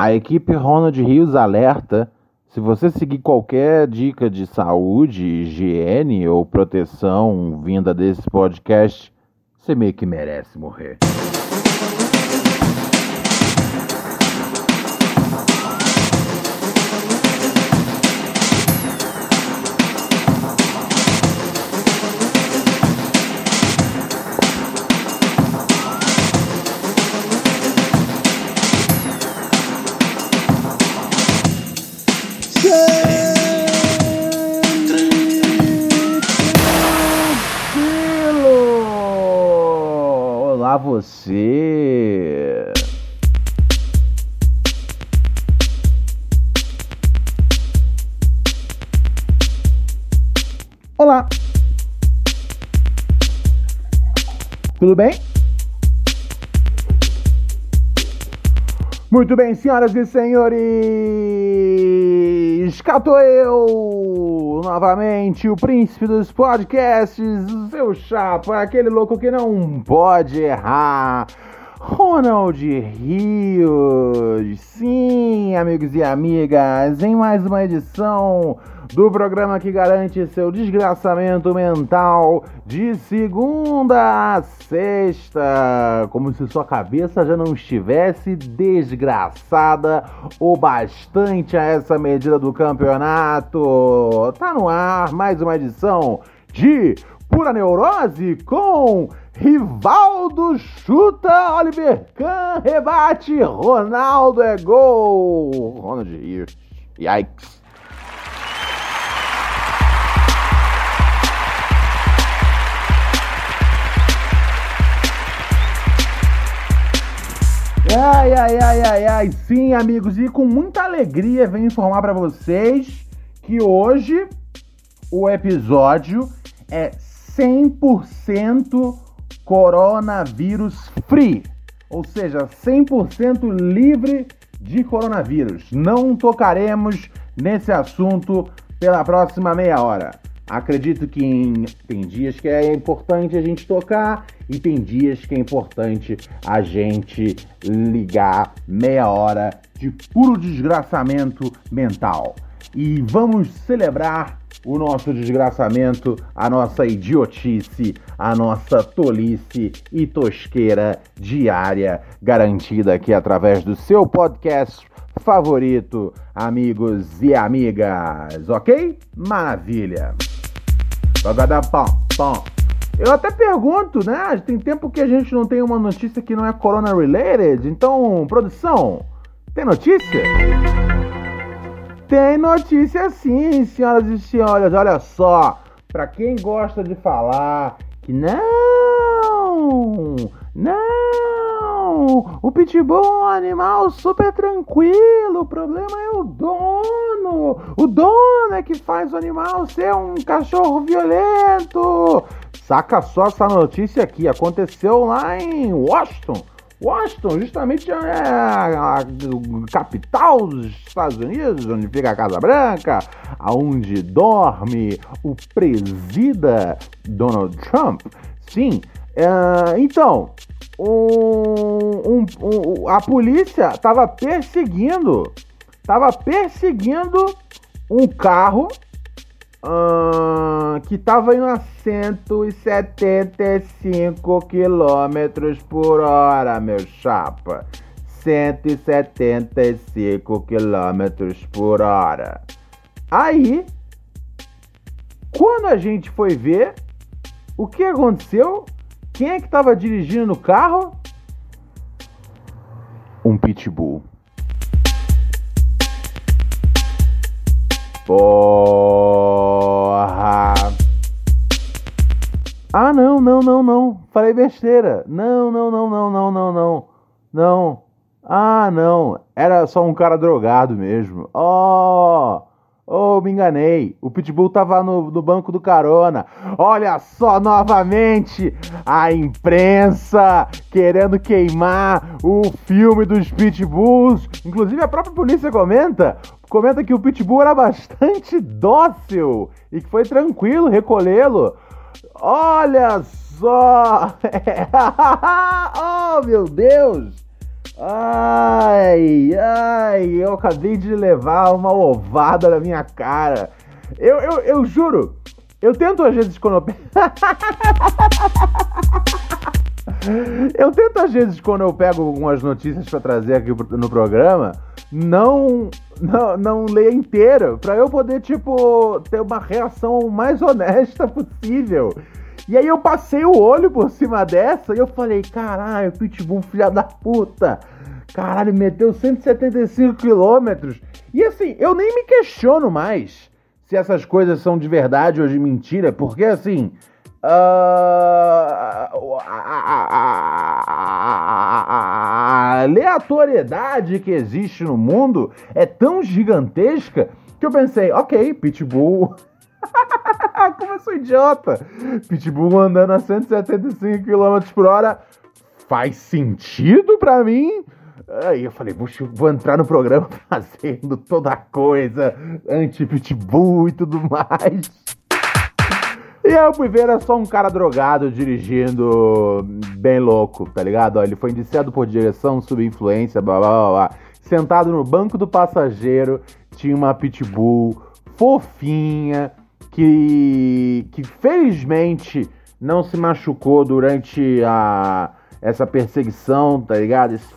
A equipe Ronald Rios alerta: se você seguir qualquer dica de saúde, higiene ou proteção vinda desse podcast, você meio que merece morrer. Você! Olá! Tudo bem? Muito bem, senhoras e senhores, cá tô eu, novamente, o príncipe dos podcasts, o seu chapa, aquele louco que não pode errar, Ronald Rios. Sim, amigos e amigas, em mais uma edição do programa que garante seu desgraçamento mental de segunda a sexta, como se sua cabeça já não estivesse desgraçada o bastante a essa medida do campeonato. Tá no ar mais uma edição de Pura Neurose com Rivaldo chuta, Oliver Kahn rebate, Ronaldo é gol. Ronald Rios. Yikes. Ai, ai, ai, ai, ai, sim, amigos, e com muita alegria venho informar para vocês que hoje o episódio é 100% coronavírus free, ou seja, 100% livre de coronavírus. Não tocaremos nesse assunto pela próxima meia hora. Acredito que em- tem dias que é importante a gente tocar e tem dias que é importante a gente ligar meia hora de puro desgraçamento mental. E vamos celebrar o nosso desgraçamento, a nossa idiotice, a nossa tolice e tosqueira diária, garantida aqui através do seu podcast favorito, amigos e amigas, ok? Maravilha! Eu até pergunto, né? Tem tempo que a gente não tem uma notícia que não é corona related. Então, produção, tem notícia? Tem notícia sim, senhoras e senhores. Olha só, pra quem gosta de falar que não, não, o pitbull é um animal super tranquilo. O problema é o dono. O dono é que faz o animal ser um cachorro violento. Saca só essa notícia aqui. Aconteceu lá em Washington. Washington, justamente é a, capital dos Estados Unidos, onde fica a Casa Branca, aonde dorme o presida Donald Trump. Sim, é, então, um- um- um- a polícia estava perseguindo, estava perseguindo um carro ah, que estava indo a 175 quilômetros por hora, meu chapa. 175 quilômetros por hora. Aí, quando a gente foi ver, o que aconteceu? Quem é que estava dirigindo o carro? Um pitbull. Porra! Ah, não, não, não, não. Falei besteira. Não, não, não, não, não, não, não. Não. Ah, não, era só um cara drogado mesmo. Oh, oh, me enganei. O Pitbull tava no, no banco do carona. Olha só novamente a imprensa querendo queimar o filme dos Pitbulls. Inclusive a própria polícia comenta, comenta que o Pitbull era bastante dócil e que foi tranquilo recolhê-lo. Olha só! oh, meu Deus! Ai, ai, eu acabei de levar uma ovada na minha cara. Eu, eu, eu juro, eu tento às vezes quando eu. eu tento às vezes quando eu pego algumas notícias para trazer aqui no programa, não não, não ler inteira, para eu poder tipo ter uma reação mais honesta possível. E aí eu passei o olho por cima dessa e eu falei, caralho, Pitbull, filha da puta. Caralho, meteu 175 quilômetros. E assim, eu nem me questiono mais se essas coisas são de verdade ou de mentira, porque assim. a aleatoriedade que existe no mundo é tão gigantesca que eu pensei, ok, Pitbull Como eu sou idiota! Pitbull andando a 175 km por hora faz sentido para mim? Aí eu falei, vou entrar no programa fazendo toda a coisa anti-pitbull e tudo mais. E aí eu fui ver, era só um cara drogado dirigindo bem louco, tá ligado? ele foi indiciado por direção, subinfluência, blá blá blá blá. Sentado no banco do passageiro, tinha uma pitbull fofinha, que, que felizmente não se machucou durante a, essa perseguição, tá ligado? Esse,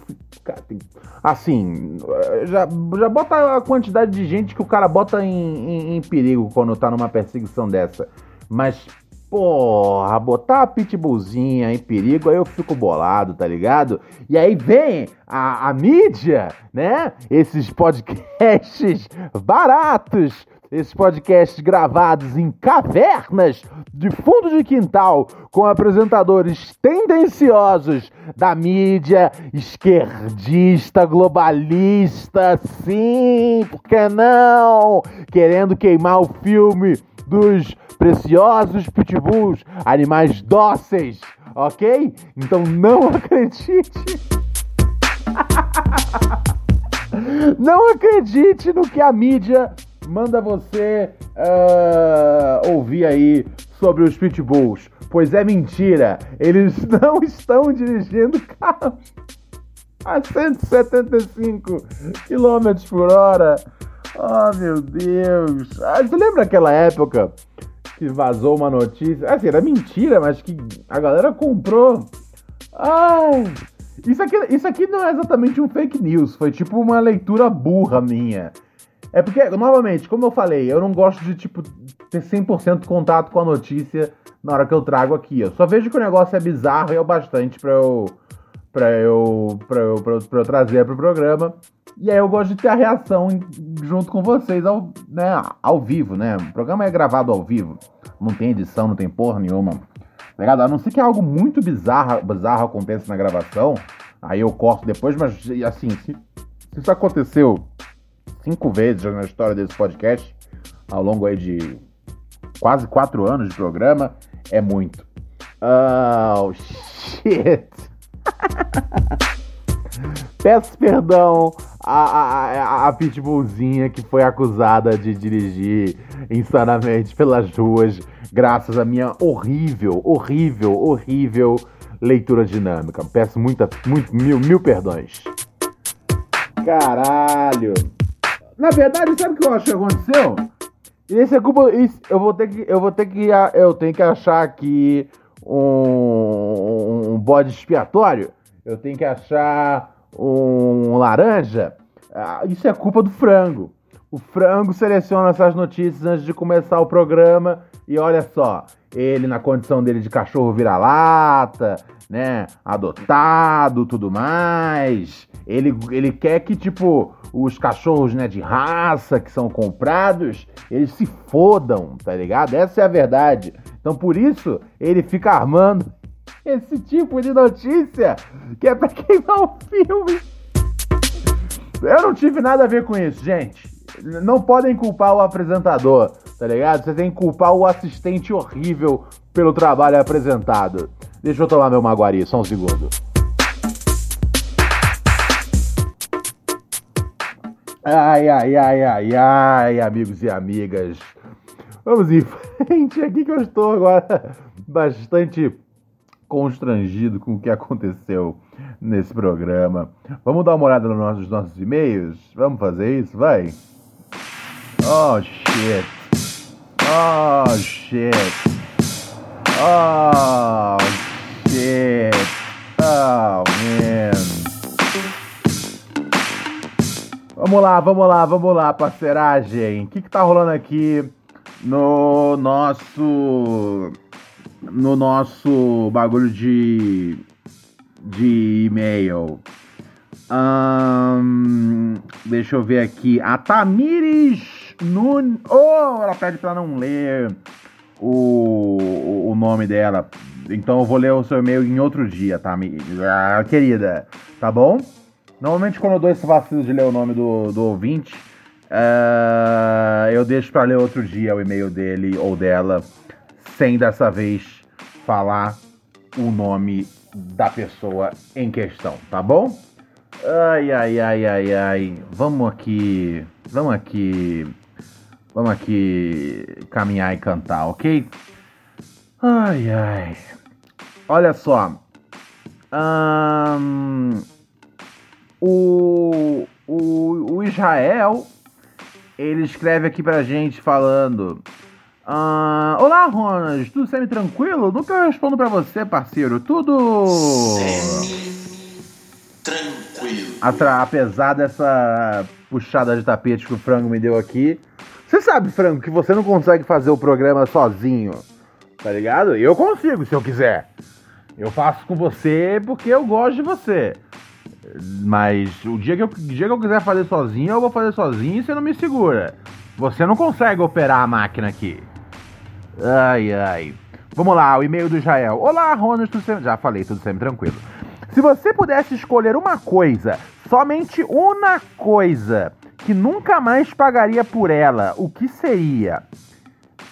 assim, já, já bota a quantidade de gente que o cara bota em, em, em, perigo quando tá numa perseguição dessa. Mas, porra, botar a pitbullzinha em perigo, aí eu fico bolado, tá ligado? E aí vem a, a mídia, né? Esses podcasts baratos esses podcasts gravados em cavernas de fundo de quintal com apresentadores tendenciosos da mídia esquerdista, globalista, sim, por que não? Querendo queimar o filme dos preciosos pitbulls, animais dóceis, ok? Então não acredite. não acredite no que a mídia manda você uh, ouvir aí sobre os pitbulls. Pois é mentira, eles não estão dirigindo carros a 175 km por hora. Oh meu Deus! Ah, você lembra aquela época que vazou uma notícia? Assim, era mentira, mas que a galera comprou. Ai! Isso aqui, isso aqui não é exatamente um fake news, foi tipo uma leitura burra minha. É porque, novamente, como eu falei, eu não gosto de, tipo, ter 100% contato com a notícia na hora que eu trago aqui. Eu só vejo que o negócio é bizarro e é o bastante pra eu, pra eu, pra eu, pra eu, pra eu trazer pro programa. E aí eu gosto de ter a reação junto com vocês ao, né, ao vivo, né? O programa é gravado ao vivo. Não tem edição, não tem porra nenhuma. Ligado? A não ser que algo muito bizarro, bizarro aconteça na gravação, aí eu corto depois, mas assim, se, se isso aconteceu cinco vezes na história desse podcast, ao longo aí de quase quatro anos de programa, é muito. Oh, shit! Peço perdão a, a, a Pitbullzinha que foi acusada de dirigir insanamente pelas ruas, graças à minha horrível, horrível, horrível leitura dinâmica. Peço muita, muito, mil, mil perdões. Caralho! Na verdade, sabe o que eu acho que aconteceu? Isso é culpa. Isso, eu vou ter que. Eu vou ter que. Eu tenho que achar aqui um, um bode expiatório. Eu tenho que achar um laranja. Ah, isso é culpa do frango. O frango seleciona essas notícias antes de começar o programa. E olha só, ele na condição dele de cachorro vira-lata, né? Adotado, tudo mais. Ele, ele quer que, tipo, os cachorros né, de raça que são comprados, eles se fodam, tá ligado? Essa é a verdade. Então por isso ele fica armando esse tipo de notícia que é pra queimar o filme. Eu não tive nada a ver com isso, gente. Não podem culpar o apresentador, tá ligado? Você tem que culpar o assistente horrível pelo trabalho apresentado. Deixa eu tomar meu maguari, só um segundo. Ai, ai, ai, ai, ai, amigos e amigas. Vamos em frente aqui que eu estou agora bastante constrangido com o que aconteceu nesse programa. Vamos dar uma olhada nos nossos, nossos e-mails? Vamos fazer isso? Vai. Oh, shit. Oh, shit. Oh, shit. Oh, man. Vamos lá, vamos lá, vamos lá, parceiragem. O que, que tá rolando aqui no nosso. No nosso bagulho de. de e-mail? Um, deixa eu ver aqui. A Tamires Nun. Oh, ela pede pra não ler o, o nome dela. Então eu vou ler o seu e-mail em outro dia, tá, querida? Tá bom? Normalmente quando eu dou esse vacilo de ler o nome do, do ouvinte, uh, eu deixo para ler outro dia o e-mail dele ou dela, sem dessa vez falar o nome da pessoa em questão, tá bom? Ai, ai, ai, ai, ai. Vamos aqui. Vamos aqui. Vamos aqui caminhar e cantar, ok? Ai, ai. Olha só. Um, o, o, o Israel, ele escreve aqui pra gente falando. Uh, Olá, Ronald, tudo semi-tranquilo? Nunca eu respondo pra você, parceiro. Tudo. Semi-tranquilo. Apesar dessa puxada de tapete que o frango me deu aqui. Você sabe, frango, que você não consegue fazer o programa sozinho. Tá ligado? Eu consigo, se eu quiser. Eu faço com você porque eu gosto de você. Mas o dia que, eu, dia que eu quiser fazer sozinho, eu vou fazer sozinho e você não me segura. Você não consegue operar a máquina aqui. Ai, ai. Vamos lá, o e-mail do Israel. Olá, Ronald, tudo sempre... Já falei, tudo sempre tranquilo. Se você pudesse escolher uma coisa, somente uma coisa, que nunca mais pagaria por ela, o que seria?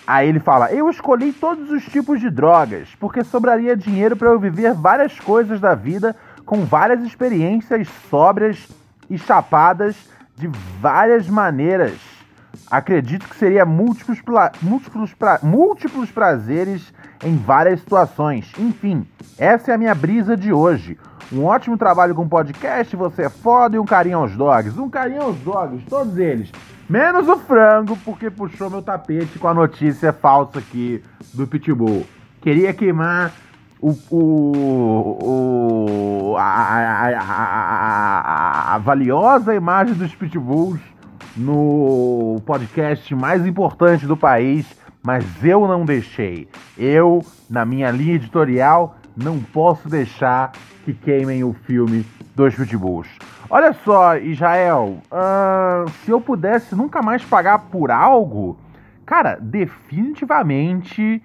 Aí ele fala: Eu escolhi todos os tipos de drogas, porque sobraria dinheiro para eu viver várias coisas da vida com várias experiências sóbrias e chapadas de várias maneiras. Acredito que seria múltiplos, múltiplos, pra múltiplos prazeres em várias situações. Enfim, essa é a minha brisa de hoje. Um ótimo trabalho com podcast, você é foda e um carinho aos dogs. Um carinho aos dogs, todos eles. Menos o frango, porque puxou meu tapete com a notícia falsa aqui do Pitbull. Queria queimar o, o, o a, a, a, a, valiosa imagem dos pitbulls no podcast mais importante do país, mas eu não deixei. Eu, na minha linha editorial, não posso deixar que queimem o filme dos pitbulls. Olha só, Israel, uh, se eu pudesse nunca mais pagar por algo, cara, definitivamente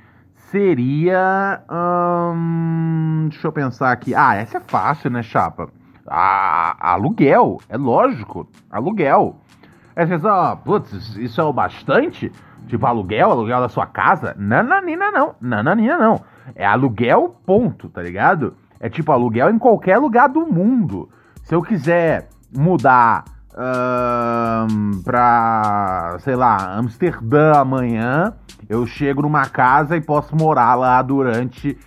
seria. Hum, deixa eu pensar aqui. Ah, essa é fácil, né, chapa? Ah, aluguel, é lógico. Aluguel. Aí você fala, putz, isso é o bastante? Tipo, aluguel, aluguel da sua casa? Nananina não, nananina não. É aluguel, ponto, tá ligado? É tipo aluguel em qualquer lugar do mundo. Se eu quiser mudar um, pra, sei lá, Amsterdã amanhã, eu chego numa casa e posso morar lá durante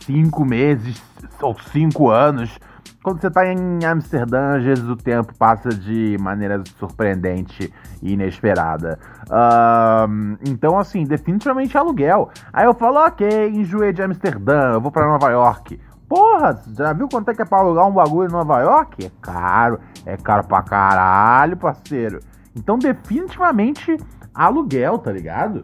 cinco meses ou cinco anos. Quando você tá em Amsterdã, às vezes o tempo passa de maneira surpreendente e inesperada. Um, então, assim, definitivamente aluguel. Aí eu falo, ok, enjoei de Amsterdã, eu vou para Nova York. Porra, já viu quanto é que é pra alugar um bagulho em Nova York? É caro, é caro pra caralho, parceiro. Então, definitivamente aluguel, tá ligado?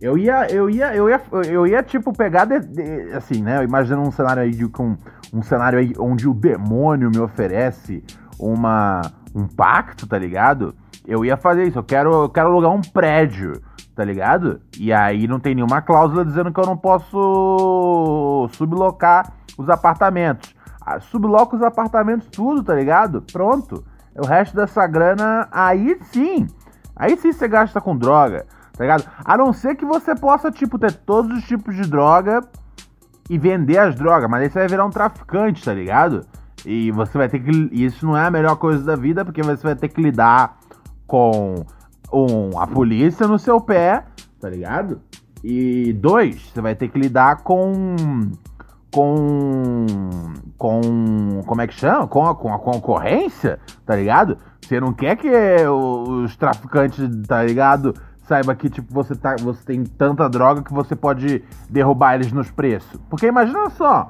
Eu ia, eu ia, eu ia, eu ia tipo pegar de, de, assim, né? Imaginando um cenário aí de, com um cenário aí onde o demônio me oferece uma um pacto, tá ligado? Eu ia fazer isso. Eu quero, eu quero alugar um prédio, tá ligado? E aí não tem nenhuma cláusula dizendo que eu não posso sublocar os apartamentos. Ah, subloca os apartamentos tudo, tá ligado? Pronto. o resto dessa grana, aí sim, aí sim você gasta com droga, tá ligado? A não ser que você possa, tipo, ter todos os tipos de droga e vender as drogas, mas aí você vai virar um traficante, tá ligado? E você vai ter que. Isso não é a melhor coisa da vida, porque você vai ter que lidar com um, a polícia no seu pé, tá ligado? E dois, você vai ter que lidar com. Com. Com. Como é que chama? Com a, com a concorrência, tá ligado? Você não quer que os traficantes, tá ligado? Saiba que, tipo, você, tá, você tem tanta droga que você pode derrubar eles nos preços. Porque imagina só,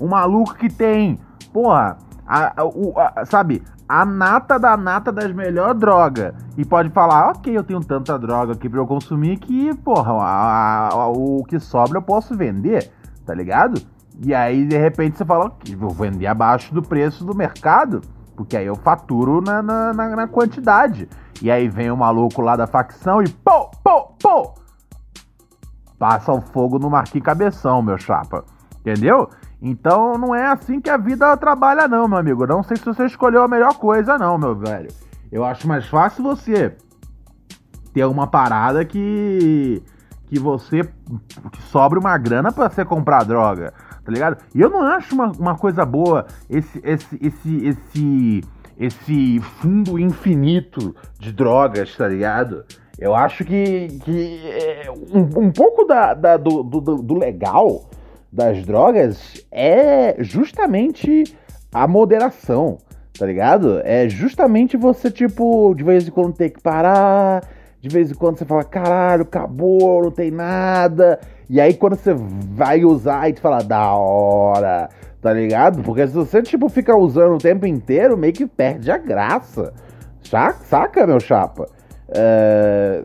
um maluco que tem, porra, a, a, a, sabe, a nata da nata das melhores drogas. E pode falar, ok, eu tenho tanta droga aqui pra eu consumir que, porra, o que sobra eu posso vender, tá ligado? E aí, de repente, você fala, ok, vou vender abaixo do preço do mercado, porque aí eu faturo na, na, na, na quantidade. E aí vem o maluco lá da facção e pô, pô, pô! Passa o fogo no Marquinhos Cabeção, meu chapa. Entendeu? Então não é assim que a vida trabalha, não, meu amigo. Não sei se você escolheu a melhor coisa, não, meu velho. Eu acho mais fácil você ter uma parada que. que você. que sobre uma grana para você comprar droga, tá ligado? E eu não acho uma, uma coisa boa esse. esse. esse. esse. esse fundo infinito de drogas, tá ligado? Eu acho que. que é um, um pouco da, da do, do, do legal das drogas é justamente a moderação, tá ligado? É justamente você, tipo, de vez em quando ter que parar, de vez em quando você fala, caralho, acabou, não tem nada. E aí quando você vai usar e tu fala, da hora, tá ligado? Porque se você, tipo, fica usando o tempo inteiro, meio que perde a graça. Saca, meu chapa? Uh,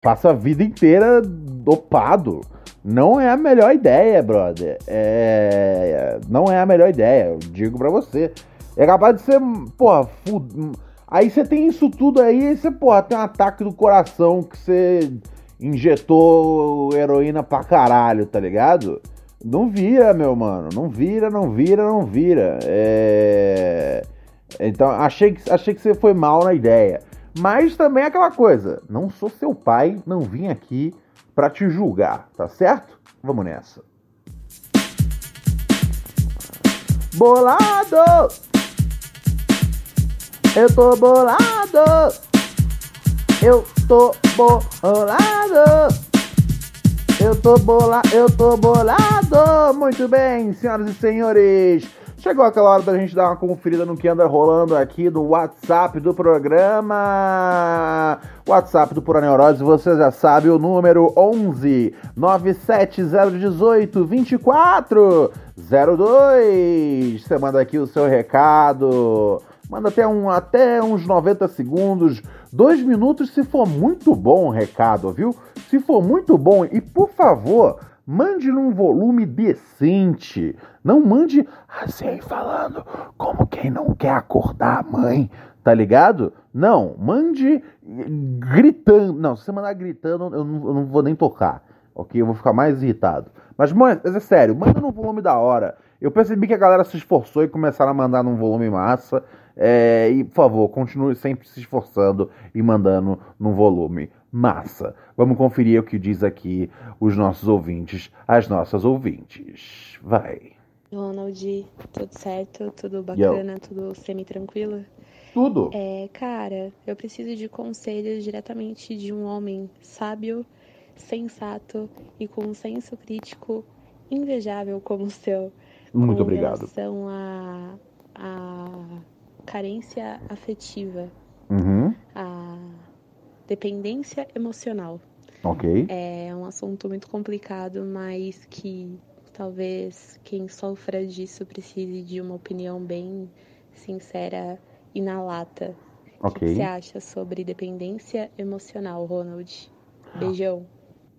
Passa a vida inteira dopado. Não é a melhor ideia, brother. É... Não é a melhor ideia, eu digo pra você. É capaz de ser, porra, fud... aí você tem isso tudo aí, e você, porra, tem um ataque do coração que você injetou heroína pra caralho, tá ligado? Não vira, meu mano. Não vira, não vira, não vira. É... Então, achei que, achei que você foi mal na ideia. Mas também é aquela coisa, não sou seu pai, não vim aqui para te julgar, tá certo? Vamos nessa. Bolado! Eu tô bolado! Eu tô bolado! Eu tô bolado, eu tô bolado! Muito bem, senhoras e senhores! Chegou aquela hora da gente dar uma conferida no que anda rolando aqui do WhatsApp do programa. WhatsApp do Pura Neurose, você já sabe o número 11 97018 2402. Você manda aqui o seu recado. Manda até, um, até uns 90 segundos, dois minutos se for muito bom o recado, viu? Se for muito bom, e por favor, Mande num volume decente. Não mande assim falando como quem não quer acordar a mãe, tá ligado? Não, mande gritando. Não, se você mandar gritando, eu não, eu não vou nem tocar, ok? Eu vou ficar mais irritado. Mas, mas é sério, manda num volume da hora. Eu percebi que a galera se esforçou e começaram a mandar num volume massa. É, e, por favor, continue sempre se esforçando e mandando num volume massa. Vamos conferir o que diz aqui os nossos ouvintes, as nossas ouvintes. Vai. Ronald, tudo certo? Tudo bacana? Yo. Tudo semi-tranquilo? Tudo. É, cara, eu preciso de conselhos diretamente de um homem sábio, sensato e com um senso crítico invejável como o seu. Muito obrigado. Com relação a, a carência afetiva. Uhum. A dependência emocional. Ok. É um assunto muito complicado, mas que talvez quem sofra disso precise de uma opinião bem sincera e na lata O Ok. que você acha sobre dependência emocional, Ronald? Beijão.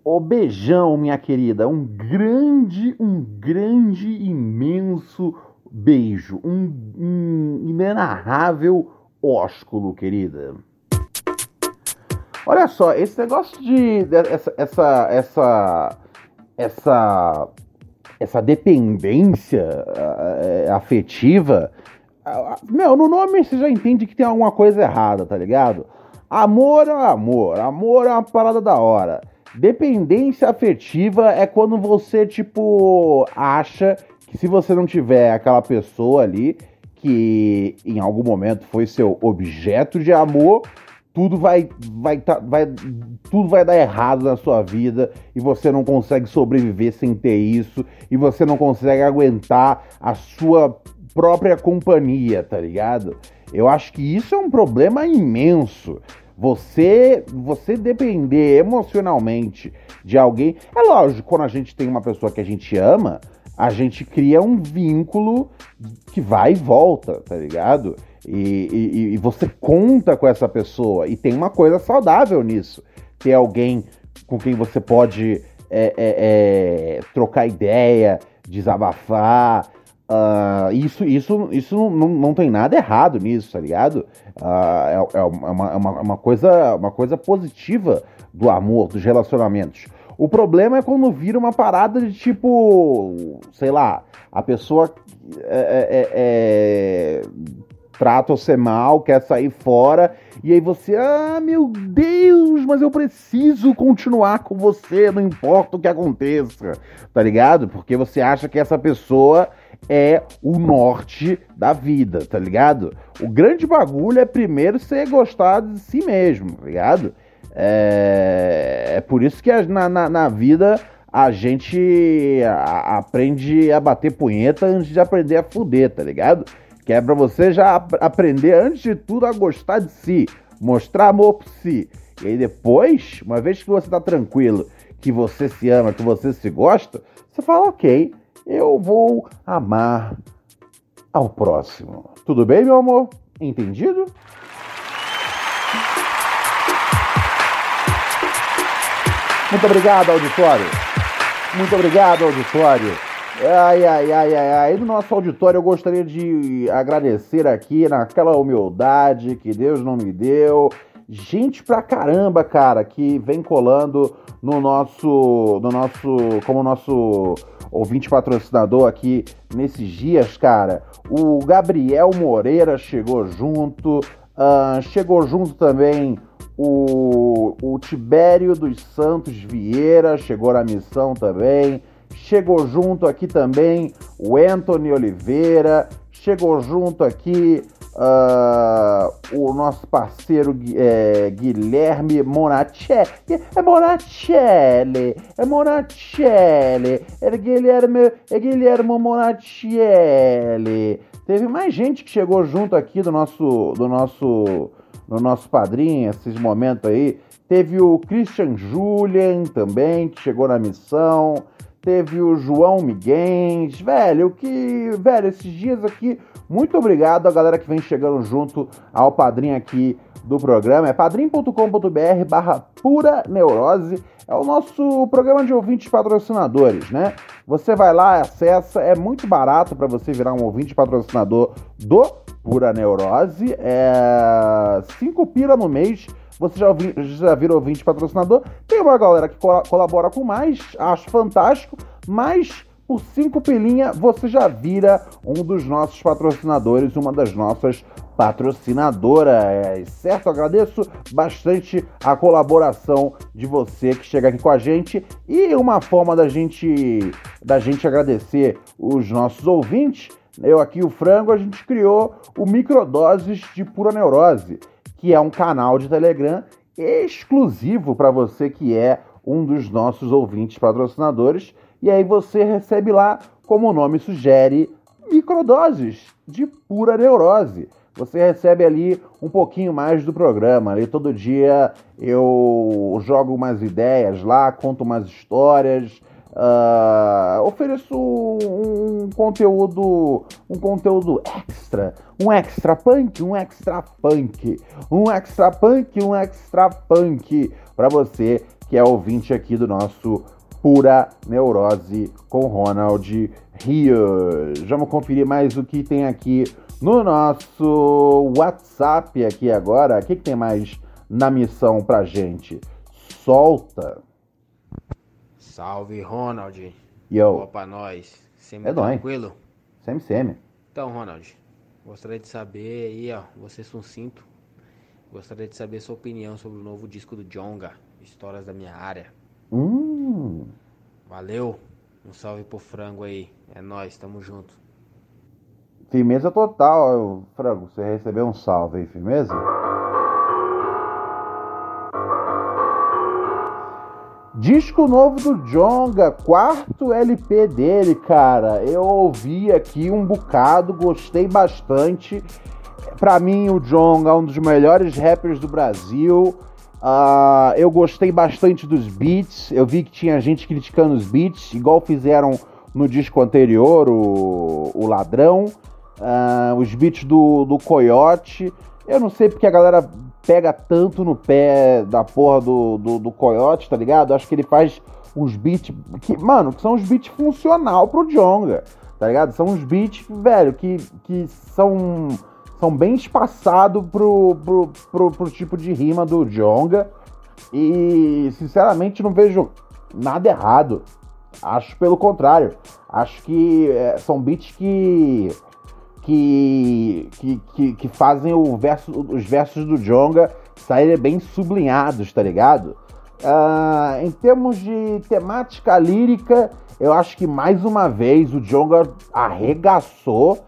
Ô beijão, minha querida. Um grande, um grande, imenso beijo. Um, um inenarrável ósculo, querida. Olha só, esse negócio de. de- essa, essa, essa, essa, essa dependência eh, afetiva. Meu, no nome você já entende que tem alguma coisa errada, tá ligado? Amor é amor, amor é uma parada da hora. Dependência afetiva é quando você, tipo, acha que se você não tiver aquela pessoa ali que em algum momento foi seu objeto de amor, tudo vai, vai, tá- vai, tudo vai dar errado na sua vida e você não consegue sobreviver sem ter isso e você não consegue aguentar a sua própria companhia, tá ligado? Eu acho que isso é um problema imenso. Você, você depender emocionalmente de alguém. É lógico, quando a gente tem uma pessoa que a gente ama, a gente cria um vínculo que vai e volta, tá ligado? E, e- e você conta com essa pessoa. E tem uma coisa saudável nisso. Ter alguém com quem você pode é, é, é, trocar ideia, desabafar. ah, isso isso, isso não, não, tem nada errado nisso, tá ligado? Ah, é, uma, é uma, é uma coisa, uma coisa positiva do amor, dos relacionamentos. O problema é quando vira uma parada de tipo, sei lá, a pessoa é, é, trata você mal, quer sair fora, e aí você, ah, meu Deus, mas eu preciso continuar com você, não importa o que aconteça, tá ligado? Porque você acha que essa pessoa é o norte da vida, tá ligado? O grande bagulho é primeiro você gostar de si mesmo, tá ligado? É, é por isso que na, na, na vida a gente aprende a bater punheta antes de aprender a fuder, tá ligado? Que é pra você já ap- aprender, antes de tudo, a gostar de si, mostrar amor por si. E aí depois, uma vez que você tá tranquilo, que você se ama, que você se gosta, você fala, ok, eu vou amar ao próximo. Tudo bem, meu amor? Entendido? Muito obrigado, auditório. Muito obrigado, auditório. Ai, ai, ai, ai, ai. No nosso auditório eu gostaria de agradecer aqui naquela humildade que Deus não me deu. Gente pra caramba, cara, que vem colando no nosso, no nosso, como nosso ouvinte patrocinador aqui nesses dias, cara. O Gabriel Moreira chegou junto, ah, chegou junto também o, o Tibério dos Santos Vieira, chegou na missão também. Chegou junto aqui também o Anthony Oliveira, chegou junto aqui ah, o nosso parceiro é, Guilherme Monachelli. É Monachelli, é Monachelli, é Guilherme, é Guilherme Monachelli. Teve mais gente que chegou junto aqui do nosso, do nosso, no nosso padrinho, esses momentos aí. Teve o Christian Julian também, que chegou na missão. Teve o João Miguel, velho, que, velho, esses dias aqui, muito obrigado a galera que vem chegando junto ao padrinho aqui do programa. É padrim.com.br barra pura neurose. É o nosso programa de ouvintes patrocinadores, né? Você vai lá, acessa, é muito barato para você virar um ouvinte patrocinador do Pura Neurose. É 5 pila no mês. Você já, ouvi, já vira ouvinte patrocinador. Tem uma galera que col- colabora com mais, acho fantástico, mas por 5 pilinha você já vira um dos nossos patrocinadores, uma das nossas patrocinadoras, certo? Agradeço bastante a colaboração de você que chega aqui com a gente e uma forma da gente da gente agradecer os nossos ouvintes. Eu aqui o Frango, a gente criou o Microdoses de Pura Neurose, que é um canal de Telegram exclusivo para você que é um dos nossos ouvintes patrocinadores. E aí você recebe lá, como o nome sugere, microdoses de pura neurose. Você recebe ali um pouquinho mais do programa. Ali todo dia eu jogo umas ideias lá, conto umas histórias, Uh, ofereço um, conteúdo um conteúdo extra, um extra punk, um extra punk, um extra punk, um extra punk para você que é ouvinte aqui do nosso Pura Neurose com Ronald Rios. Vamos conferir mais o que tem aqui no nosso WhatsApp aqui agora. O que, que tem mais na missão pra gente? Solta! Salve, Ronald. Yo. Boa pra nós. É tranquilo? Semi, semi. Então, Ronald, gostaria de saber aí, ó, você sucinto. Gostaria de saber sua opinião sobre o novo disco do Jonga, Histórias da Minha Área. Hum. Valeu. Um salve pro frango aí. É nóis, tamo junto. Firmeza total, Frango. Você recebeu um salve aí, firmeza? Disco novo do Jonga, quarto LP dele, cara. Eu ouvi aqui um bocado, gostei bastante. Pra mim, o Jonga é um dos melhores rappers do Brasil. Uh, eu gostei bastante dos beats. Eu vi que tinha gente criticando os beats, igual fizeram no disco anterior, o, o Ladrão. Uh, os beats do, do Coyote. Eu não sei porque a galera pega tanto no pé da porra do, do, do Coyote, tá ligado? Acho que ele faz uns beats que, mano, que são uns beats funcional pro Jonga, tá ligado? São uns beats, velho, que, que são, são bem espaçados pro, pro, pro, pro tipo de rima do Jonga. E, sinceramente, não vejo nada errado. Acho pelo contrário. Acho que é, são beats que que, que, que, que fazem verso, os versos do Jonga saírem bem sublinhados, tá ligado? Uh, em termos de temática lírica, eu acho que mais uma vez o Jonga arregaçou.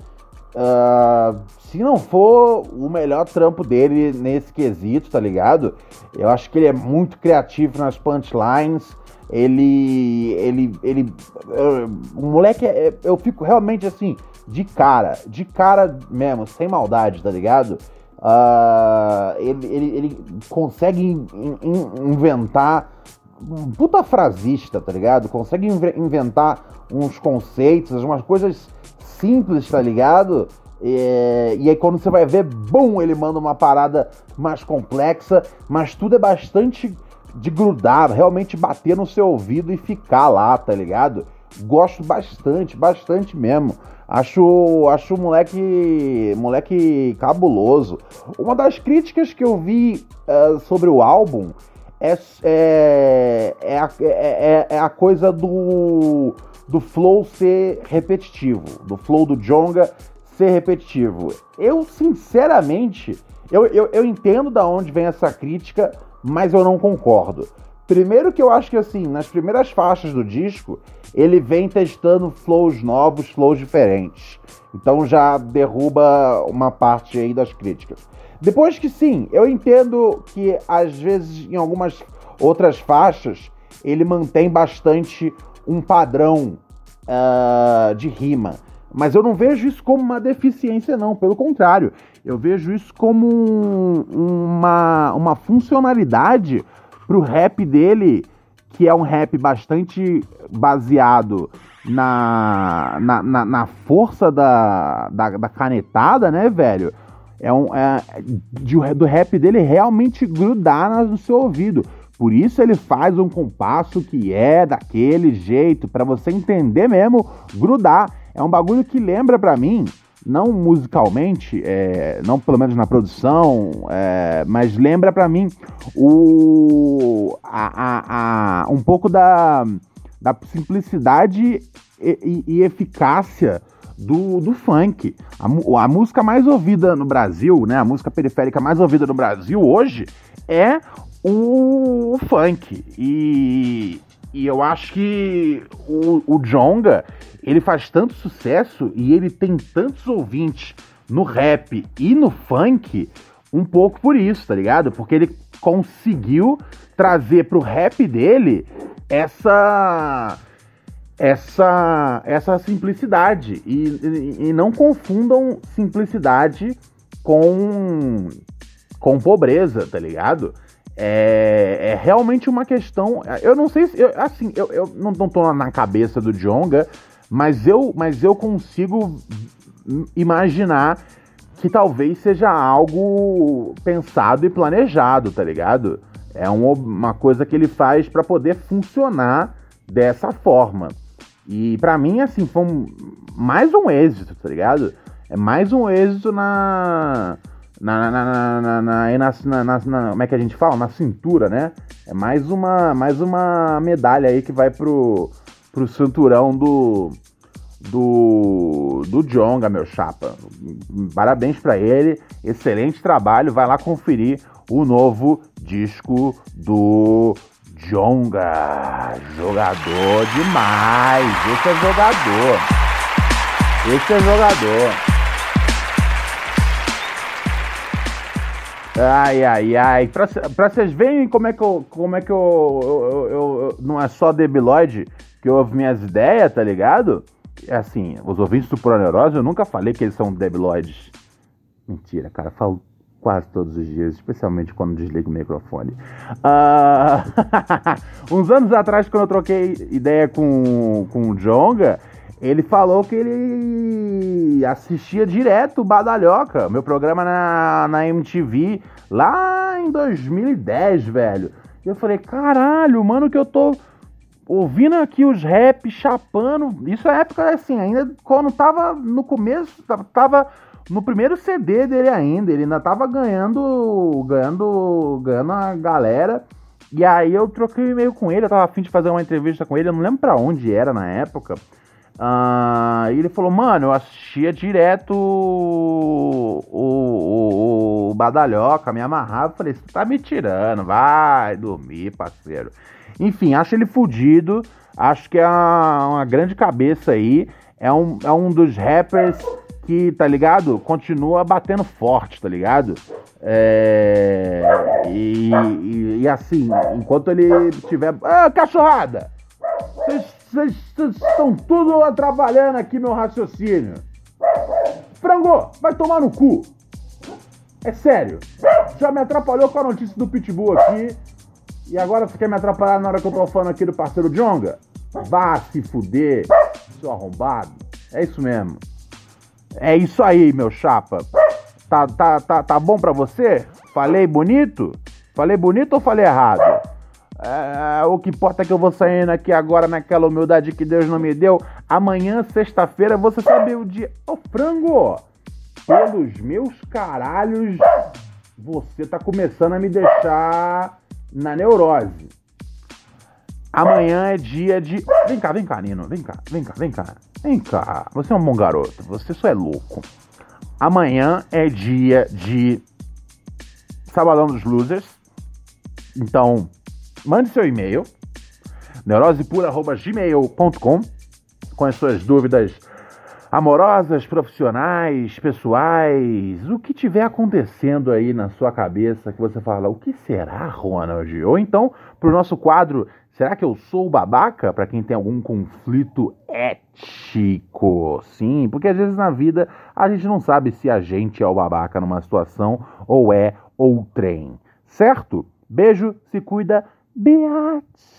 Uh, se não for o melhor trampo dele nesse quesito, tá ligado? Eu acho que ele é muito criativo nas punchlines. Ele. Ele. Ele. Uh, o moleque é, eu fico realmente assim de cara, de cara mesmo, sem maldade, tá ligado? Uh, ele, ele, ele consegue in, in, inventar um puta frasista, tá ligado? Consegue inventar uns conceitos, umas coisas simples, tá ligado? E, e aí quando você vai ver, bum, ele manda uma parada mais complexa, mas tudo é bastante de grudar, realmente bater no seu ouvido e ficar lá, tá ligado? Gosto bastante, bastante mesmo. Acho, acho o moleque, moleque cabuloso. Uma das críticas que eu vi uh, sobre o álbum é, é, é, a, é, é a coisa do, do flow ser repetitivo, do flow do Jonga ser repetitivo. Eu, sinceramente, eu, eu, eu entendo da onde vem essa crítica, mas eu não concordo. Primeiro que eu acho que assim, nas primeiras faixas do disco, ele vem testando flows novos, flows diferentes. Então já derruba uma parte aí das críticas. Depois que sim, eu entendo que às vezes em algumas outras faixas ele mantém bastante um padrão uh, de rima. Mas eu não vejo isso como uma deficiência, não. Pelo contrário, eu vejo isso como um, uma, uma funcionalidade pro rap dele, que é um rap bastante baseado na, na, na, na força da, da, da, canetada, né, velho? É um, é, de, do rap dele realmente grudar no seu ouvido. Por isso ele faz um compasso que é daquele jeito, para você entender mesmo, grudar. É um bagulho que lembra para mim não musicalmente, é, não pelo menos na produção, é, mas lembra para mim o, a, a, a, um pouco da, da simplicidade e, e, e eficácia do, do funk. A, a, música mais ouvida no Brasil, né, a música periférica mais ouvida no Brasil hoje é o, o funk. E, e eu acho que o, o Jonga ele faz tanto sucesso e ele tem tantos ouvintes no rap e no funk um pouco por isso, tá ligado? Porque ele conseguiu trazer pro rap dele essa essa essa simplicidade e, e, e não confundam simplicidade com com pobreza, tá ligado? É, é realmente uma questão. Eu não sei se. Eu, assim, eu, eu não, não tô na cabeça do Jonga, mas eu, mas eu consigo imaginar que talvez seja algo pensado e planejado, tá ligado? É um, uma coisa que ele faz para poder funcionar dessa forma. E para mim, assim, foi um, mais um êxito, tá ligado? É mais um êxito na. Na, na, na, na, Como é que a gente fala? Na cintura, né? É mais uma, mais uma medalha aí que vai pro, pro cinturão do. Do, do Jonga, meu chapa. Parabéns para ele, excelente trabalho. Vai lá conferir o novo disco do Jonga. Jogador demais. Esse é jogador. Esse é jogador. Ai, ai, ai. Pra, pra vocês verem como é que eu. Como é que eu, eu, eu, eu Não é só debilóide que ouve minhas ideias, tá ligado? É assim, os ouvintes do Pura Neurose, eu nunca falei que eles são debilóides. Mentira, cara. Falo quase todos os dias, especialmente quando desligo o microfone. Uh... Uns anos atrás, quando eu troquei ideia com, com o Jonga, ele falou que ele assistia direto o Badalhoca, meu programa na, na MTV, lá em 2010, velho. E eu falei, caralho, mano, que eu tô ouvindo aqui os rap, chapando. Isso é época, assim, ainda quando tava no começo, tava no primeiro CD dele ainda, ele ainda tava ganhando, ganhando, ganhando a galera. E aí eu troquei e-mail com ele, eu tava afim de fazer uma entrevista com ele, eu não lembro pra onde era na época. Uh, e ele falou, mano, eu assistia direto o, o, o, Badalhoca, me amarrava. Falei, você tá me tirando, vai dormir, parceiro. Enfim, acho ele fudido, acho que é uma, uma grande cabeça aí. É um, é um dos rappers que, tá ligado? Continua batendo forte, tá ligado? É... E, e, e, assim, enquanto ele tiver. Ah, cachorrada! Vocês estão tudo atrapalhando aqui meu raciocínio. Frango, vai tomar no cu. É sério. Já me atrapalhou com a notícia do Pitbull aqui. E agora você quer me atrapalhar na hora que eu tô falando aqui do parceiro Jonga? Vá se fuder, seu arrombado. É isso mesmo. É isso aí, meu chapa. Tá, tá, tá, tá bom pra você? Falei bonito? Falei bonito ou falei errado? É, o que importa é que eu vou saindo aqui agora naquela humildade que Deus não me deu. Amanhã, sexta-feira, você sabe o dia. Ô, frango! Pelos meus caralhos, você tá começando a me deixar na neurose. Amanhã é dia de. Vem cá, vem cá, Nino. Vem cá, vem cá, vem cá. Vem cá. Você é um bom garoto. Você só é louco. Amanhã é dia de. Sabadão dos Losers. Então, mande seu e-mail. neurosepura.gmail.com com as suas dúvidas amorosas, profissionais, pessoais, o que tiver acontecendo aí na sua cabeça que você fala, o que será, Ronald? Ou então, para o nosso quadro Será que eu sou babaca para quem tem algum conflito ético? Sim, porque às vezes na vida a gente não sabe se a gente é o babaca numa situação ou é outrem. Certo? Beijo, se cuida, Biatch.